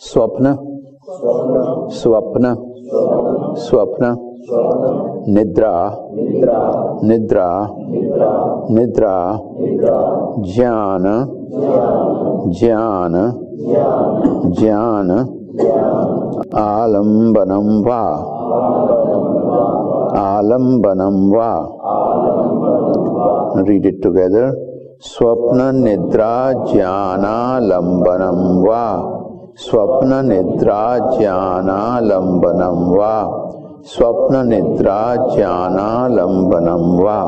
स्वप्न स्वप्न स्वप्न, निद्रा निद्रा निद्रा, ज्ञान ज्ञान ज्ञान आलंबनम वा आलंबनम वा। रीड इट टुगेदर स्वप्न, निद्रा ज्ञानालंबनम वा। स्वप्न निद्रा ज्ञानालंबनम वा। स्वप्न निद्रा ज्ञानालंबनम वा।